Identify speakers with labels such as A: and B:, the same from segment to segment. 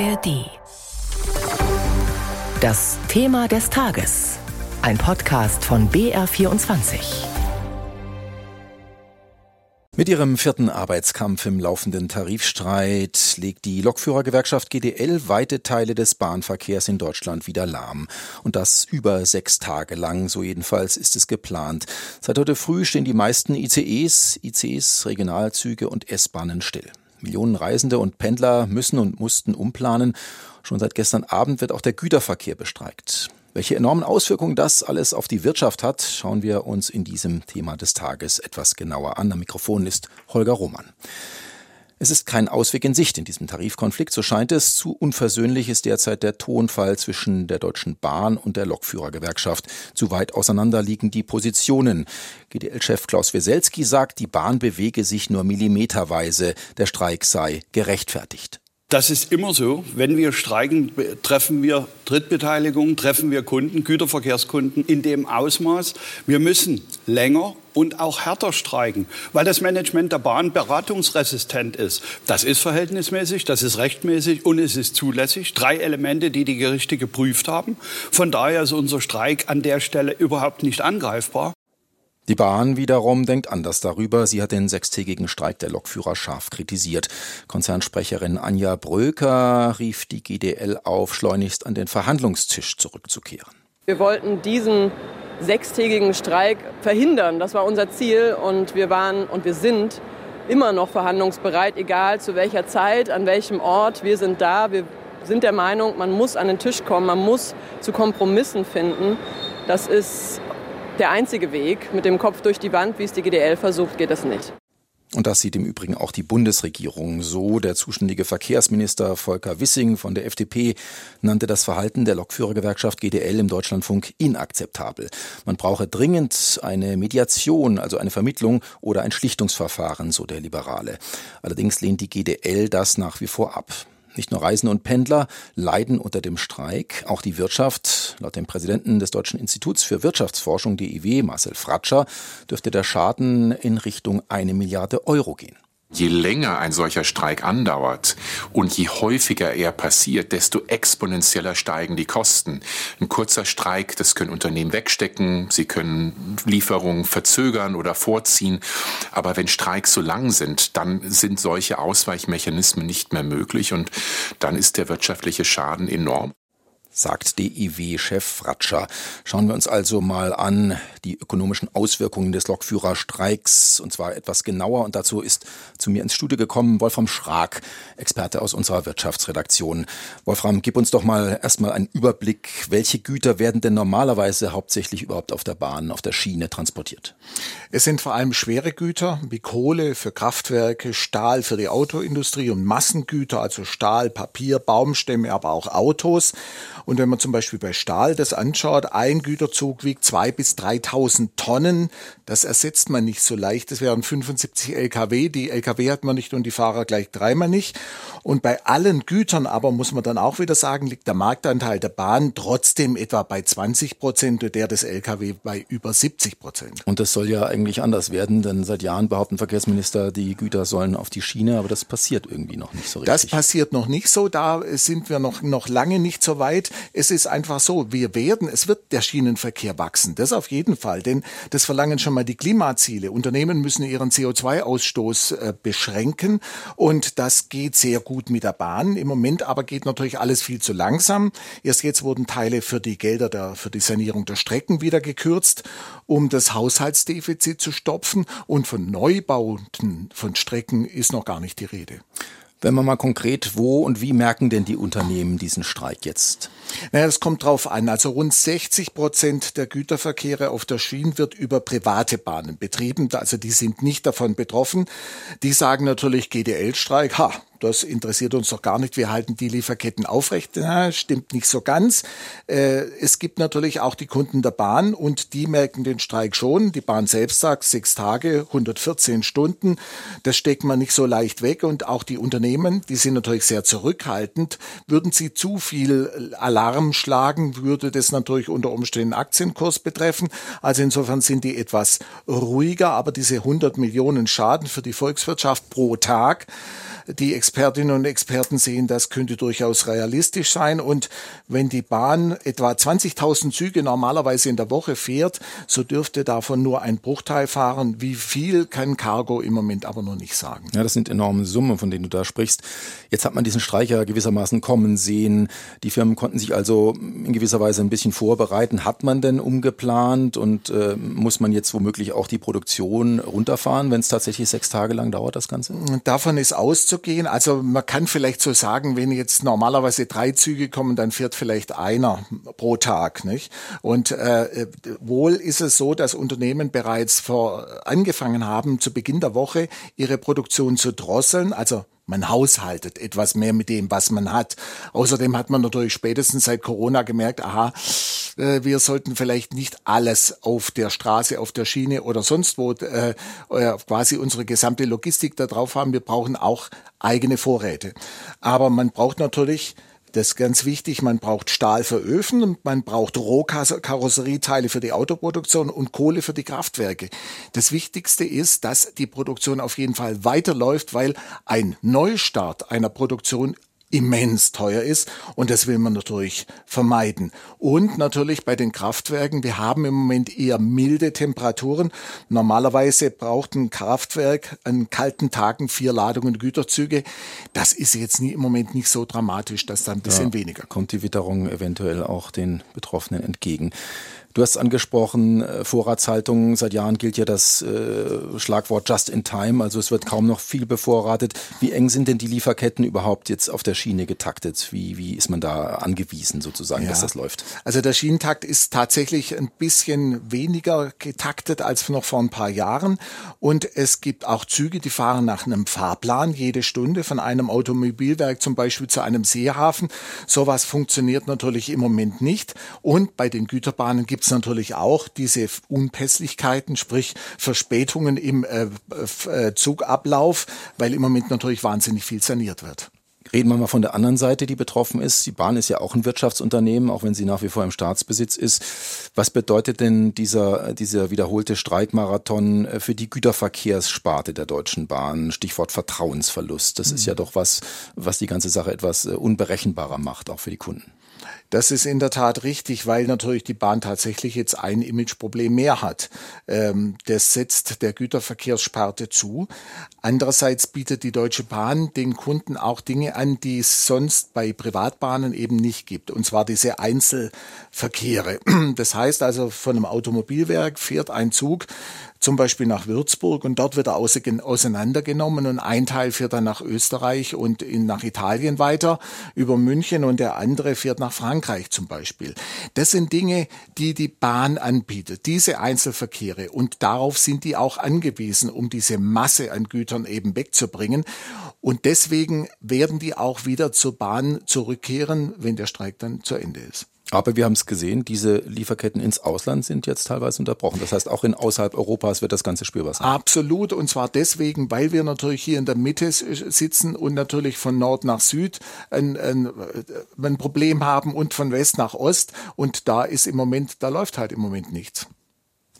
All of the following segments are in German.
A: ARD. Das Thema des Tages. Ein Podcast von BR24.
B: Mit ihrem vierten Arbeitskampf im laufenden Tarifstreit legt die Lokführergewerkschaft GDL weite Teile des Bahnverkehrs in Deutschland wieder lahm. Und das über sechs Tage lang, so jedenfalls ist es geplant. Seit heute früh stehen die meisten ICEs, ICs, Regionalzüge und S-Bahnen still. Millionen Reisende und Pendler müssen und mussten umplanen. Schon seit gestern Abend wird auch der Güterverkehr bestreikt. Welche enormen Auswirkungen das alles auf die Wirtschaft hat, schauen wir uns in diesem Thema des Tages etwas genauer an. Am Mikrofon ist Holger Roman. Es ist kein Ausweg in Sicht in diesem Tarifkonflikt, so scheint es. Zu unversöhnlich ist derzeit der Tonfall zwischen der Deutschen Bahn und der Lokführergewerkschaft. Zu weit auseinander liegen die Positionen. GDL-Chef Klaus Weselski sagt, die Bahn bewege sich nur millimeterweise. Der Streik sei gerechtfertigt.
C: Das ist immer so. Wenn wir streiken, treffen wir Drittbeteiligung, treffen wir Kunden, Güterverkehrskunden in dem Ausmaß. Wir müssen länger und auch härter streiken, weil das Management der Bahn beratungsresistent ist. Das ist verhältnismäßig, das ist rechtmäßig und es ist zulässig. Drei Elemente, die die Gerichte geprüft haben. Von daher ist unser Streik an der Stelle überhaupt nicht angreifbar.
B: Die Bahn wiederum denkt anders darüber. Sie hat den sechstägigen Streik der Lokführer scharf kritisiert. Konzernsprecherin Anja Bröker rief die GDL auf, schleunigst an den Verhandlungstisch zurückzukehren.
D: Wir wollten diesen sechstägigen Streik verhindern. Das war unser Ziel und wir waren und wir sind immer noch verhandlungsbereit, egal zu welcher Zeit, an welchem Ort. Wir sind da. Wir sind der Meinung, man muss an den Tisch kommen, man muss zu Kompromissen finden. Das ist der einzige Weg. Mit dem Kopf durch die Wand, wie es die GDL versucht, geht das nicht.
B: Und das sieht im Übrigen auch die Bundesregierung so. Der zuständige Verkehrsminister Volker Wissing von der FDP nannte das Verhalten der Lokführergewerkschaft GDL im Deutschlandfunk inakzeptabel. Man brauche dringend eine Mediation, also eine Vermittlung oder ein Schlichtungsverfahren, so der Liberale. Allerdings lehnt die GDL das nach wie vor ab. Nicht nur Reisende und Pendler leiden unter dem Streik, auch die Wirtschaft. Laut dem Präsidenten des Deutschen Instituts für Wirtschaftsforschung DIW, Marcel Fratscher, dürfte der Schaden in Richtung eine Milliarde Euro gehen.
E: Je länger ein solcher Streik andauert und je häufiger er passiert, desto exponentieller steigen die Kosten. Ein kurzer Streik, das können Unternehmen wegstecken, sie können Lieferungen verzögern oder vorziehen. Aber wenn Streiks so lang sind, dann sind solche Ausweichmechanismen nicht mehr möglich und dann ist der wirtschaftliche Schaden enorm
B: sagt DIW-Chef Fratscher. Schauen wir uns also mal an die ökonomischen Auswirkungen des Lokführerstreiks und zwar etwas genauer. Und dazu ist zu mir ins Studio gekommen Wolfram Schrag, Experte aus unserer Wirtschaftsredaktion. Wolfram, gib uns doch mal erstmal einen Überblick. Welche Güter werden denn normalerweise hauptsächlich überhaupt auf der Bahn, auf der Schiene transportiert?
F: Es sind vor allem schwere Güter wie Kohle für Kraftwerke, Stahl für die Autoindustrie und Massengüter, also Stahl, Papier, Baumstämme, aber auch Autos. Und wenn man zum Beispiel bei Stahl das anschaut, ein Güterzug wiegt zwei bis 3.000 Tonnen. Das ersetzt man nicht so leicht. Das wären 75 Lkw. Die Lkw hat man nicht und die Fahrer gleich dreimal nicht. Und bei allen Gütern aber muss man dann auch wieder sagen, liegt der Marktanteil der Bahn trotzdem etwa bei 20 Prozent und der des Lkw bei über 70 Prozent.
B: Und das soll ja eigentlich anders werden, denn seit Jahren behaupten Verkehrsminister, die Güter sollen auf die Schiene, aber das passiert irgendwie noch nicht so richtig.
F: Das passiert noch nicht so. Da sind wir noch, noch lange nicht so weit. Es ist einfach so, wir werden, es wird der Schienenverkehr wachsen. Das auf jeden Fall, denn das verlangen schon mal die Klimaziele. Unternehmen müssen ihren CO2-Ausstoß äh, beschränken und das geht sehr gut mit der Bahn. Im Moment aber geht natürlich alles viel zu langsam. Erst jetzt wurden Teile für die Gelder der, für die Sanierung der Strecken wieder gekürzt, um das Haushaltsdefizit zu stopfen und von Neubauten von Strecken ist noch gar nicht die Rede.
B: Wenn man mal konkret, wo und wie merken denn die Unternehmen diesen Streik jetzt?
F: Naja, das kommt drauf an. Also rund 60 Prozent der Güterverkehre auf der Schiene wird über private Bahnen betrieben. Also die sind nicht davon betroffen. Die sagen natürlich GDL-Streik, ha, das interessiert uns doch gar nicht, wir halten die Lieferketten aufrecht. Na, stimmt nicht so ganz. Äh, es gibt natürlich auch die Kunden der Bahn und die merken den Streik schon. Die Bahn selbst sagt sechs Tage, 114 Stunden. Das steckt man nicht so leicht weg und auch die Unternehmen, die sind natürlich sehr zurückhaltend. Würden sie zu viel Alarm schlagen, würde das natürlich unter Umständen Aktienkurs betreffen. Also insofern sind die etwas ruhiger, aber diese 100 Millionen Schaden für die Volkswirtschaft pro Tag, die Expertinnen und Experten sehen, das könnte durchaus realistisch sein. Und wenn die Bahn etwa 20.000 Züge normalerweise in der Woche fährt, so dürfte davon nur ein Bruchteil fahren. Wie viel kann Cargo im Moment aber noch nicht sagen.
B: Ja, das sind enorme Summen, von denen du da sprichst. Jetzt hat man diesen Streicher gewissermaßen kommen sehen. Die Firmen konnten sich also in gewisser Weise ein bisschen vorbereiten. Hat man denn umgeplant und äh, muss man jetzt womöglich auch die Produktion runterfahren, wenn es tatsächlich sechs Tage lang dauert, das Ganze?
F: Davon ist auszugehen. Also man kann vielleicht so sagen, wenn jetzt normalerweise drei Züge kommen, dann fährt vielleicht einer pro Tag. Nicht? Und äh, wohl ist es so, dass Unternehmen bereits vor angefangen haben, zu Beginn der Woche ihre Produktion zu drosseln. Also man haushaltet etwas mehr mit dem, was man hat. Außerdem hat man natürlich spätestens seit Corona gemerkt, aha, äh, wir sollten vielleicht nicht alles auf der Straße, auf der Schiene oder sonst wo äh, äh, quasi unsere gesamte Logistik da drauf haben. Wir brauchen auch eigene Vorräte. Aber man braucht natürlich das ist ganz wichtig. Man braucht Stahl für Öfen und man braucht Rohkarosserieteile für die Autoproduktion und Kohle für die Kraftwerke. Das Wichtigste ist, dass die Produktion auf jeden Fall weiterläuft, weil ein Neustart einer Produktion immens teuer ist und das will man natürlich vermeiden. Und natürlich bei den Kraftwerken, wir haben im Moment eher milde Temperaturen. Normalerweise braucht ein Kraftwerk an kalten Tagen vier Ladungen Güterzüge. Das ist jetzt nie, im Moment nicht so dramatisch, dass da ein bisschen ja, weniger
B: kommt. die Witterung eventuell auch den Betroffenen entgegen. Du hast angesprochen, äh, Vorratshaltung. Seit Jahren gilt ja das äh, Schlagwort Just in Time. Also es wird kaum noch viel bevorratet. Wie eng sind denn die Lieferketten überhaupt jetzt auf der Schiene getaktet? Wie, wie ist man da angewiesen sozusagen, ja. dass das läuft?
F: Also der Schienentakt ist tatsächlich ein bisschen weniger getaktet als noch vor ein paar Jahren. Und es gibt auch Züge, die fahren nach einem Fahrplan jede Stunde von einem Automobilwerk zum Beispiel zu einem Seehafen. Sowas funktioniert natürlich im Moment nicht. Und bei den Güterbahnen gibt es natürlich auch diese Unpässlichkeiten, sprich Verspätungen im äh, äh, Zugablauf, weil im Moment natürlich wahnsinnig viel saniert wird.
B: Reden wir mal von der anderen Seite, die betroffen ist. Die Bahn ist ja auch ein Wirtschaftsunternehmen, auch wenn sie nach wie vor im Staatsbesitz ist. Was bedeutet denn dieser, dieser wiederholte Streikmarathon äh, für die Güterverkehrssparte der Deutschen Bahn? Stichwort Vertrauensverlust. Das ist ja mhm. doch was, was die ganze Sache etwas äh, unberechenbarer macht, auch für die Kunden.
F: Das ist in der Tat richtig, weil natürlich die Bahn tatsächlich jetzt ein Imageproblem mehr hat. Ähm, das setzt der Güterverkehrssparte zu. Andererseits bietet die Deutsche Bahn den Kunden auch Dinge an, die es sonst bei Privatbahnen eben nicht gibt. Und zwar diese Einzelverkehre. Das heißt also, von einem Automobilwerk fährt ein Zug zum Beispiel nach Würzburg und dort wird er auseinandergenommen und ein Teil fährt dann nach Österreich und in, nach Italien weiter über München und der andere fährt nach Frankreich zum Beispiel. Das sind Dinge, die die Bahn anbietet, diese Einzelverkehre und darauf sind die auch angewiesen, um diese Masse an Gütern eben wegzubringen und deswegen werden die auch wieder zur Bahn zurückkehren, wenn der Streik dann zu Ende ist.
B: Aber wir haben es gesehen, diese Lieferketten ins Ausland sind jetzt teilweise unterbrochen. Das heißt, auch in außerhalb Europas wird das Ganze spürbar sein.
F: Absolut. Und zwar deswegen, weil wir natürlich hier in der Mitte sitzen und natürlich von Nord nach Süd ein, ein, ein Problem haben und von West nach Ost. Und da ist im Moment, da läuft halt im Moment nichts.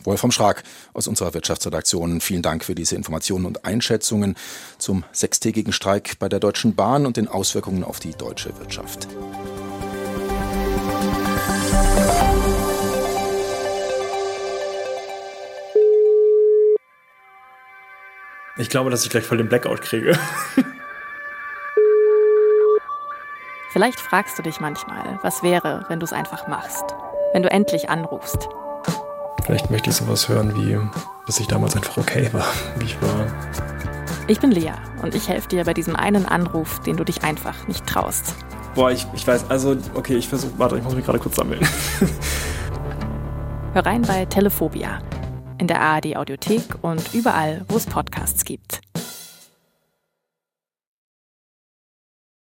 B: Wolfram Schrag aus unserer Wirtschaftsredaktion. Vielen Dank für diese Informationen und Einschätzungen zum sechstägigen Streik bei der Deutschen Bahn und den Auswirkungen auf die deutsche Wirtschaft.
G: Ich glaube, dass ich gleich voll den Blackout kriege.
H: Vielleicht fragst du dich manchmal, was wäre, wenn du es einfach machst, wenn du endlich anrufst.
G: Vielleicht möchte ich sowas hören wie, dass ich damals einfach okay war, wie ich war.
H: Ich bin Lea und ich helfe dir bei diesem einen Anruf, den du dich einfach nicht traust.
G: Boah, ich, ich weiß, also, okay, ich versuche, warte, ich muss mich gerade kurz sammeln.
H: Hör rein bei Telephobia in der ARD Audiothek und überall, wo es Podcasts gibt.